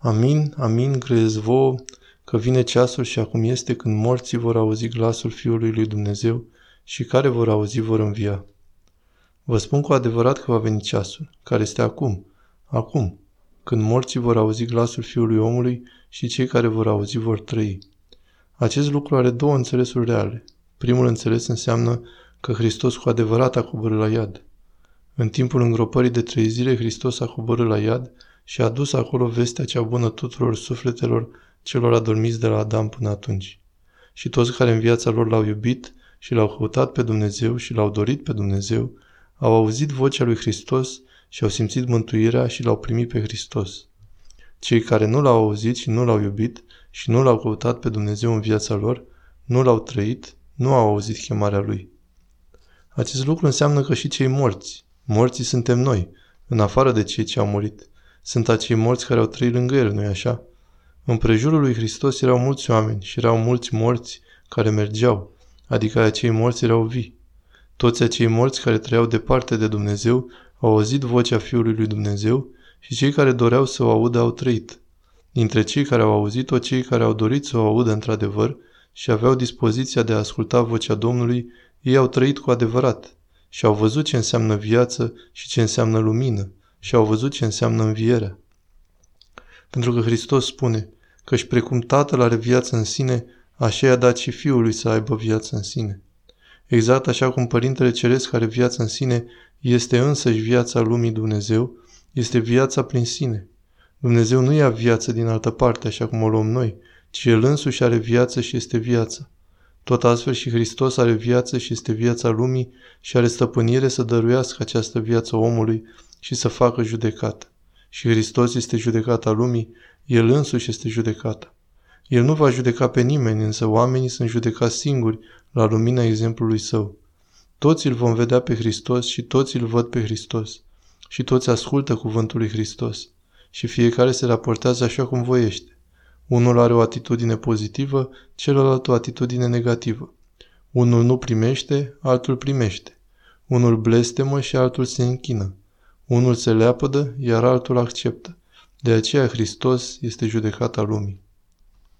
Amin, amin, grăiesc vouă, că vine ceasul și acum este când morții vor auzi glasul Fiului lui Dumnezeu și care vor auzi vor învia. Vă spun cu adevărat că va veni ceasul, care este acum, acum, când morții vor auzi glasul Fiului omului și cei care vor auzi vor trăi. Acest lucru are două înțelesuri reale. Primul înțeles înseamnă că Hristos cu adevărat a coborât la iad. În timpul îngropării de trei zile, Hristos a coborât la iad și a dus acolo vestea cea bună tuturor sufletelor celor adormiți de la Adam până atunci. Și toți care în viața lor l-au iubit și l-au căutat pe Dumnezeu și l-au dorit pe Dumnezeu, au auzit vocea lui Hristos și au simțit mântuirea și l-au primit pe Hristos. Cei care nu l-au auzit și nu l-au iubit și nu l-au căutat pe Dumnezeu în viața lor, nu l-au trăit, nu au auzit chemarea lui. Acest lucru înseamnă că și cei morți, morții suntem noi, în afară de cei ce au murit, sunt acei morți care au trăit lângă el, nu-i așa? În prejurul lui Hristos erau mulți oameni și erau mulți morți care mergeau, adică acei morți erau vii. Toți acei morți care trăiau departe de Dumnezeu au auzit vocea Fiului lui Dumnezeu și cei care doreau să o audă au trăit. Dintre cei care au auzit-o, cei care au dorit să o audă într-adevăr și aveau dispoziția de a asculta vocea Domnului, ei au trăit cu adevărat și au văzut ce înseamnă viață și ce înseamnă lumină și au văzut ce înseamnă învierea. Pentru că Hristos spune, căci precum Tatăl are viață în sine, așa i-a dat și Fiului să aibă viață în sine. Exact așa cum Părintele Ceresc are viață în sine, este însăși viața lumii Dumnezeu, este viața prin sine. Dumnezeu nu ia viață din altă parte, așa cum o luăm noi, ci El însuși are viață și este viața. Tot astfel și Hristos are viață și este viața lumii și are stăpânire să dăruiască această viață omului și să facă judecată. Și Hristos este judecata lumii, El însuși este judecata. El nu va judeca pe nimeni, însă oamenii sunt judecați singuri la lumina exemplului său. Toți îl vom vedea pe Hristos și toți îl văd pe Hristos. Și toți ascultă cuvântul lui Hristos. Și fiecare se raportează așa cum voiește. Unul are o atitudine pozitivă, celălalt o atitudine negativă. Unul nu primește, altul primește. Unul blestemă și altul se închină. Unul se leapădă, iar altul acceptă. De aceea Hristos este judecata lumii.